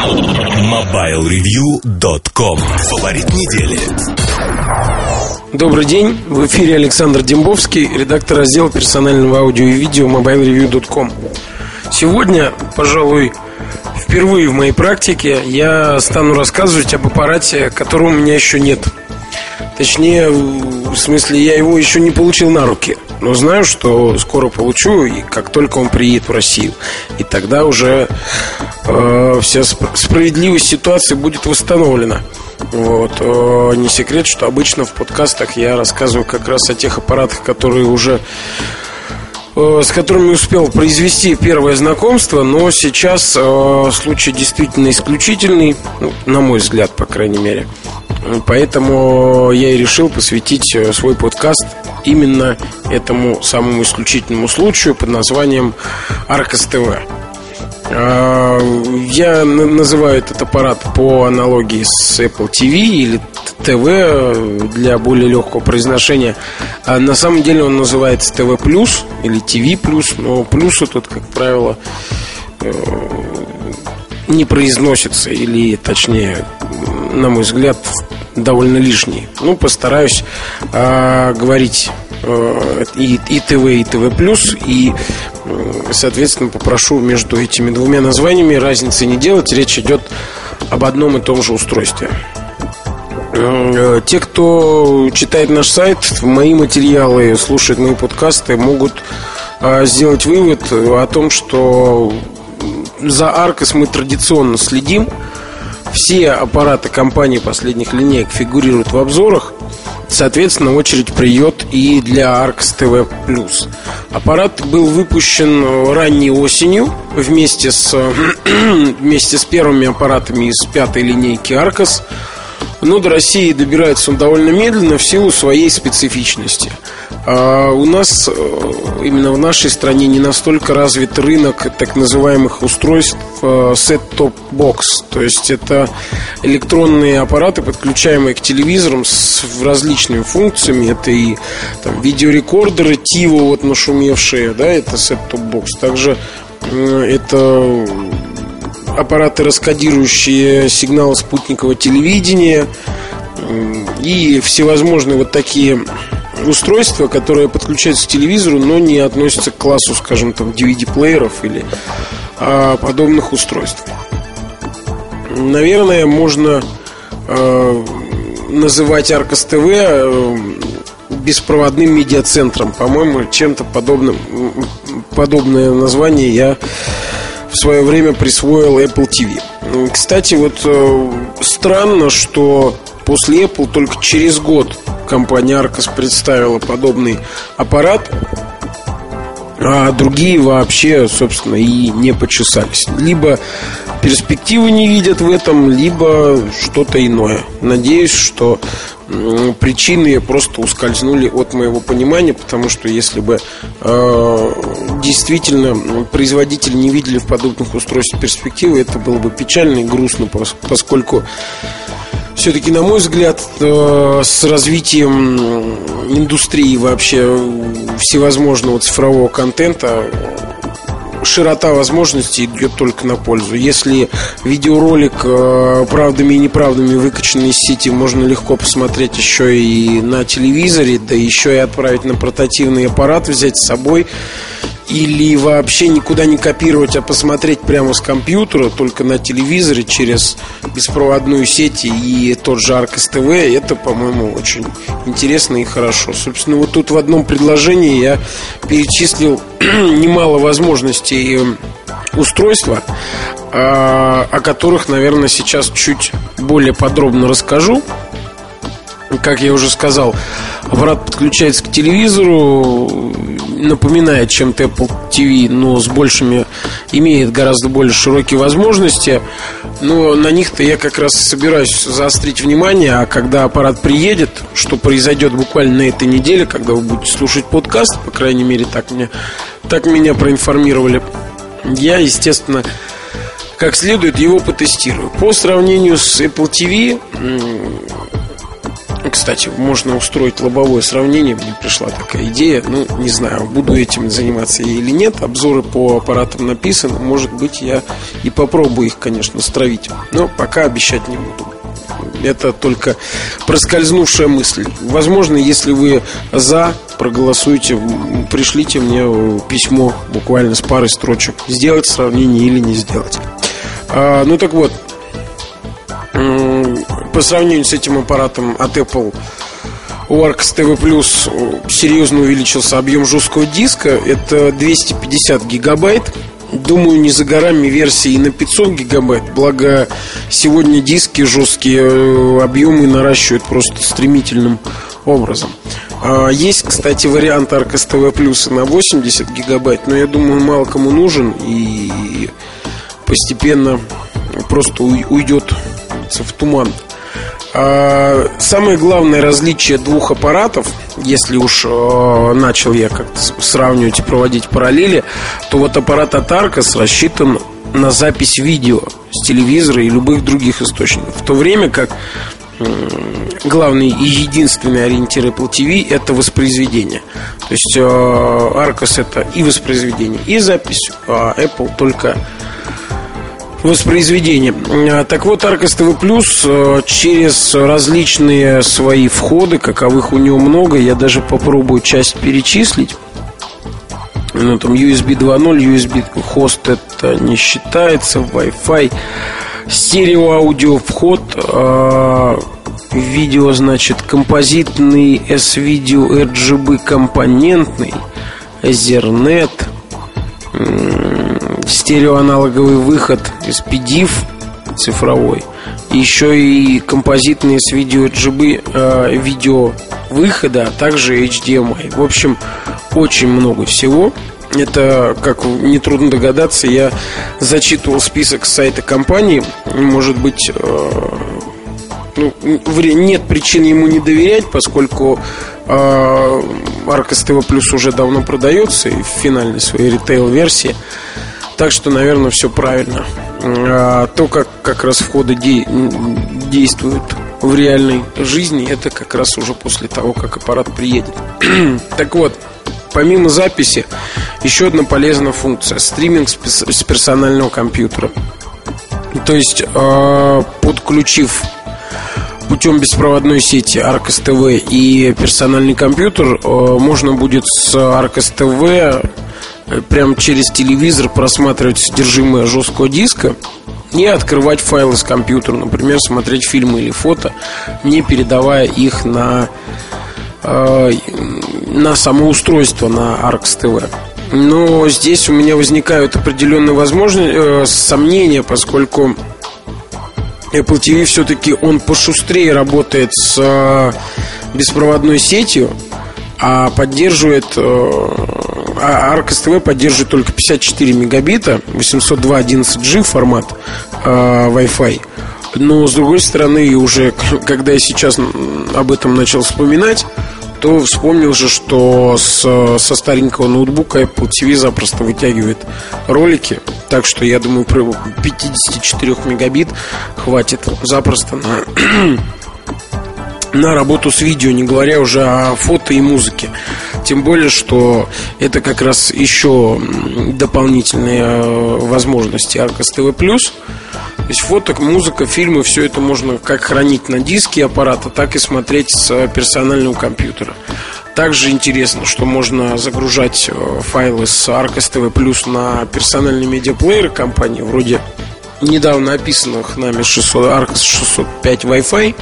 MobileReview.com Фаворит недели. Добрый день, в эфире Александр Дембовский, редактор раздела персонального аудио и видео MobileReview.com Сегодня, пожалуй, впервые в моей практике я стану рассказывать об аппарате, которого у меня еще нет. Точнее, в смысле, я его еще не получил на руки – но знаю, что скоро получу, и как только он приедет в Россию. И тогда уже э, вся справедливость ситуации будет восстановлена. Вот. Э, не секрет, что обычно в подкастах я рассказываю как раз о тех аппаратах, которые уже э, с которыми успел произвести первое знакомство, но сейчас э, случай действительно исключительный, ну, на мой взгляд, по крайней мере. Поэтому я и решил посвятить э, свой подкаст именно этому самому исключительному случаю под названием Аркас ТВ. А, я называю этот аппарат по аналогии с Apple TV или ТВ для более легкого произношения. А на самом деле он называется ТВ плюс или ТВ плюс, но плюсы тут, как правило, э, не произносится или, точнее, на мой взгляд, довольно лишний. Ну, постараюсь э, говорить э, и, и ТВ, и ТВ плюс, и, соответственно, попрошу между этими двумя названиями разницы не делать. Речь идет об одном и том же устройстве. Э, те, кто читает наш сайт, мои материалы, слушает мои подкасты, могут э, сделать вывод о том, что за Аркос мы традиционно следим. Все аппараты компании последних линеек фигурируют в обзорах. Соответственно, очередь приет и для Arcos TV+. Аппарат был выпущен ранней осенью вместе с, вместе с первыми аппаратами из пятой линейки Arcos. Но до России добирается он довольно медленно в силу своей специфичности – а у нас э, именно в нашей стране не настолько развит рынок так называемых устройств э, set-top box. То есть это электронные аппараты, подключаемые к телевизорам с различными функциями. Это и там, видеорекордеры, тиво вот нашумевшие, да, это set-top box. Также это аппараты, раскодирующие сигналы спутникового телевидения и всевозможные вот такие устройства, которые подключаются к телевизору, но не относятся к классу, скажем, там, DVD-плееров или а, подобных устройств. Наверное, можно а, называть Arcos TV а, беспроводным медиацентром. По-моему, чем-то подобным подобное название я в свое время присвоил Apple TV. Кстати, вот э, странно, что после Apple только через год компания Arcos представила подобный аппарат, а другие вообще, собственно, и не почесались. Либо перспективы не видят в этом, либо что-то иное. Надеюсь, что причины просто ускользнули от моего понимания, потому что если бы э, действительно производители не видели в подобных устройствах перспективы, это было бы печально и грустно, поскольку все-таки, на мой взгляд, э, с развитием индустрии вообще всевозможного цифрового контента широта возможностей идет только на пользу. Если видеоролик э, правдами и неправдами выкачанный из сети можно легко посмотреть еще и на телевизоре, да еще и отправить на портативный аппарат, взять с собой или вообще никуда не копировать, а посмотреть прямо с компьютера, только на телевизоре через беспроводную сеть и тот же Аркос ТВ, это, по-моему, очень интересно и хорошо. Собственно, вот тут в одном предложении я перечислил немало возможностей эм, устройства, а, о которых, наверное, сейчас чуть более подробно расскажу. Как я уже сказал, аппарат подключается к телевизору, напоминает чем-то Apple TV, но с большими, имеет гораздо более широкие возможности. Но на них-то я как раз собираюсь заострить внимание, а когда аппарат приедет, что произойдет буквально на этой неделе, когда вы будете слушать подкаст, по крайней мере, так, мне, так меня проинформировали, я, естественно, как следует его потестирую. По сравнению с Apple TV, Кстати, можно устроить лобовое сравнение. Мне пришла такая идея. Ну, не знаю, буду этим заниматься или нет. Обзоры по аппаратам написаны. Может быть, я и попробую их, конечно, стравить. Но пока обещать не буду. Это только проскользнувшая мысль. Возможно, если вы за, проголосуйте, пришлите мне письмо буквально с парой строчек. Сделать сравнение или не сделать. А, ну так вот, по сравнению с этим аппаратом от Apple у TV Plus серьезно увеличился объем жесткого диска. Это 250 гигабайт. Думаю, не за горами версии на 500 гигабайт. Благо, сегодня диски жесткие э, объемы наращивают просто стремительным образом. А, есть, кстати, вариант Arcos TV Plus на 80 гигабайт, но я думаю, мало кому нужен и постепенно просто уйдет в туман. А, самое главное различие двух аппаратов, если уж э, начал я как-то сравнивать и проводить параллели, то вот аппарат от Arcos рассчитан на запись видео с телевизора и любых других источников. В то время как главный и единственный ориентир Apple TV это воспроизведение. То есть э, Arcos это и воспроизведение, и запись, а Apple только воспроизведение. А, так вот, Arcos TV Plus э, через различные свои входы, каковых у него много, я даже попробую часть перечислить. Ну, там USB 2.0, USB хост это не считается, Wi-Fi, стерео аудио вход, э, видео, значит, композитный S-видео RGB компонентный, Ethernet, стереоаналоговый выход из PDIF цифровой, еще и композитные с видео GB э, видео выхода, а также HDMI. В общем, очень много всего. Это, как нетрудно догадаться, я зачитывал список сайта компании. Может быть, э, ну, нет причин ему не доверять, поскольку э, Arcos TV Plus уже давно продается и в финальной своей ритейл-версии. Так что, наверное, все правильно. А то, как как раз входы де- действуют в реальной жизни, это как раз уже после того, как аппарат приедет. так вот, помимо записи, еще одна полезная функция стриминг с персонального компьютера. То есть, э, подключив путем беспроводной сети Arcos TV и персональный компьютер, э, можно будет с Arcos TV прямо через телевизор просматривать содержимое жесткого диска и открывать файлы с компьютера, например, смотреть фильмы или фото, не передавая их на, э, на само устройство на ARX TV. Но здесь у меня возникают определенные возможности, э, сомнения, поскольку Apple TV все-таки он пошустрее работает с э, беспроводной сетью, а поддерживает э, а Arcos TV поддерживает только 54 мегабита, 802.11g формат э, Wi-Fi. Но с другой стороны, уже когда я сейчас об этом начал вспоминать, то вспомнил же, что с, со старенького ноутбука Apple TV запросто вытягивает ролики. Так что я думаю, 54 мегабит хватит запросто на на работу с видео, не говоря уже о фото и музыке. Тем более, что это как раз еще дополнительные э, возможности Arcos TV+. То есть фото, музыка, фильмы, все это можно как хранить на диске аппарата, так и смотреть с персонального компьютера. Также интересно, что можно загружать э, файлы с Arcos TV Plus на персональные медиаплееры компании, вроде недавно описанных нами 600, Arcos 605 Wi-Fi,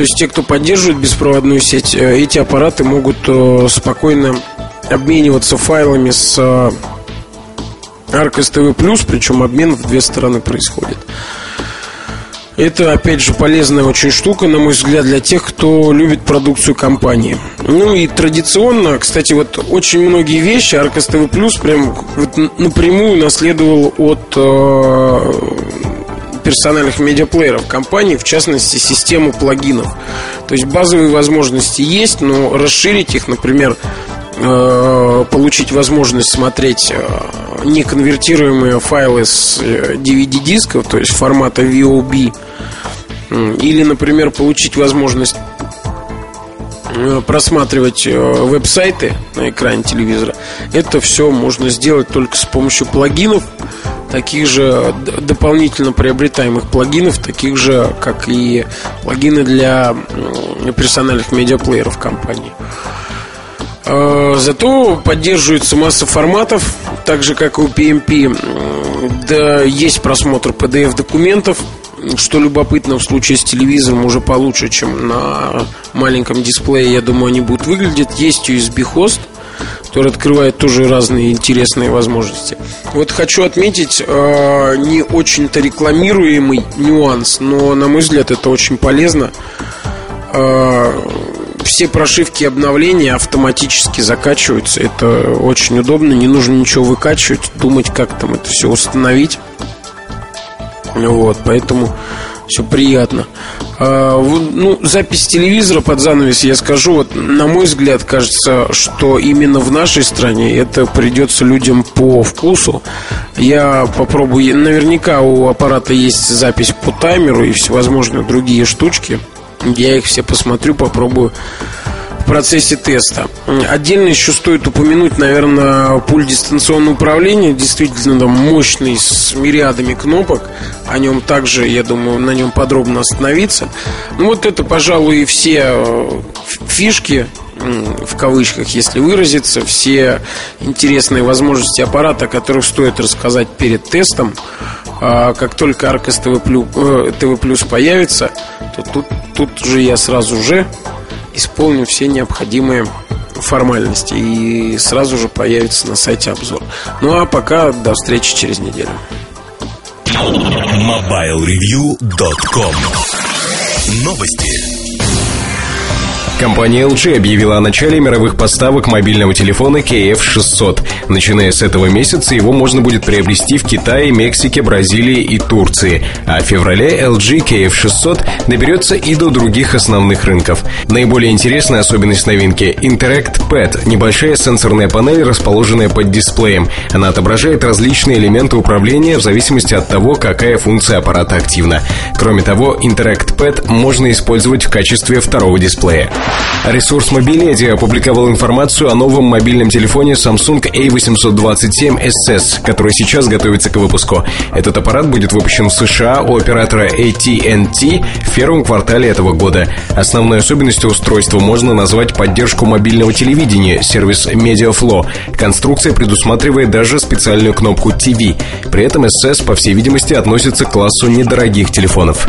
то есть те, кто поддерживает беспроводную сеть, э, эти аппараты могут э, спокойно обмениваться файлами с э, Arcos TV+, причем обмен в две стороны происходит. Это, опять же, полезная очень штука, на мой взгляд, для тех, кто любит продукцию компании. Ну и традиционно, кстати, вот очень многие вещи Arcos TV Plus прям вот напрямую наследовал от персональных медиаплееров компании, в частности, систему плагинов. То есть базовые возможности есть, но расширить их, например, э, получить возможность смотреть э, неконвертируемые файлы с DVD-дисков, э, то есть формата VOB, или, например, получить возможность просматривать веб-сайты на экране телевизора, это все можно сделать только с помощью плагинов, таких же дополнительно приобретаемых плагинов, таких же, как и плагины для персональных медиаплееров компании. Э, зато поддерживается масса форматов, так же как и у PMP. Да, есть просмотр PDF-документов, что любопытно в случае с телевизором уже получше, чем на маленьком дисплее, я думаю, они будут выглядеть. Есть USB-хост, который открывает тоже разные интересные возможности. Вот хочу отметить э, не очень-то рекламируемый нюанс, но, на мой взгляд, это очень полезно. Э, все прошивки обновления автоматически закачиваются. Это очень удобно, не нужно ничего выкачивать, думать, как там это все установить. Вот, поэтому все приятно. А, ну, запись телевизора под занавес, я скажу, вот, на мой взгляд, кажется, что именно в нашей стране это придется людям по вкусу. Я попробую, наверняка у аппарата есть запись по таймеру и всевозможные другие штучки. Я их все посмотрю, попробую процессе теста. Отдельно еще стоит упомянуть, наверное, пульт дистанционного управления. Действительно там мощный, с мириадами кнопок. О нем также, я думаю, на нем подробно остановиться. Ну вот это, пожалуй, и все э, фишки в кавычках, если выразиться, все интересные возможности аппарата, о которых стоит рассказать перед тестом. А как только Arcos Plus, TV Plus появится, то тут, тут уже я сразу же исполню все необходимые формальности и сразу же появится на сайте обзор. Ну а пока до встречи через неделю. MobileReview.com Новости. Компания LG объявила о начале мировых поставок мобильного телефона KF600. Начиная с этого месяца его можно будет приобрести в Китае, Мексике, Бразилии и Турции. А в феврале LG KF600 доберется и до других основных рынков. Наиболее интересная особенность новинки – Interact Pad – небольшая сенсорная панель, расположенная под дисплеем. Она отображает различные элементы управления в зависимости от того, какая функция аппарата активна. Кроме того, Interact Pad можно использовать в качестве второго дисплея. Ресурс Мобиледи опубликовал информацию о новом мобильном телефоне Samsung A827SS, который сейчас готовится к выпуску. Этот аппарат будет выпущен в США у оператора AT&T в первом квартале этого года. Основной особенностью устройства можно назвать поддержку мобильного телевидения, сервис MediaFlow. Конструкция предусматривает даже специальную кнопку TV. При этом SS, по всей видимости, относится к классу недорогих телефонов.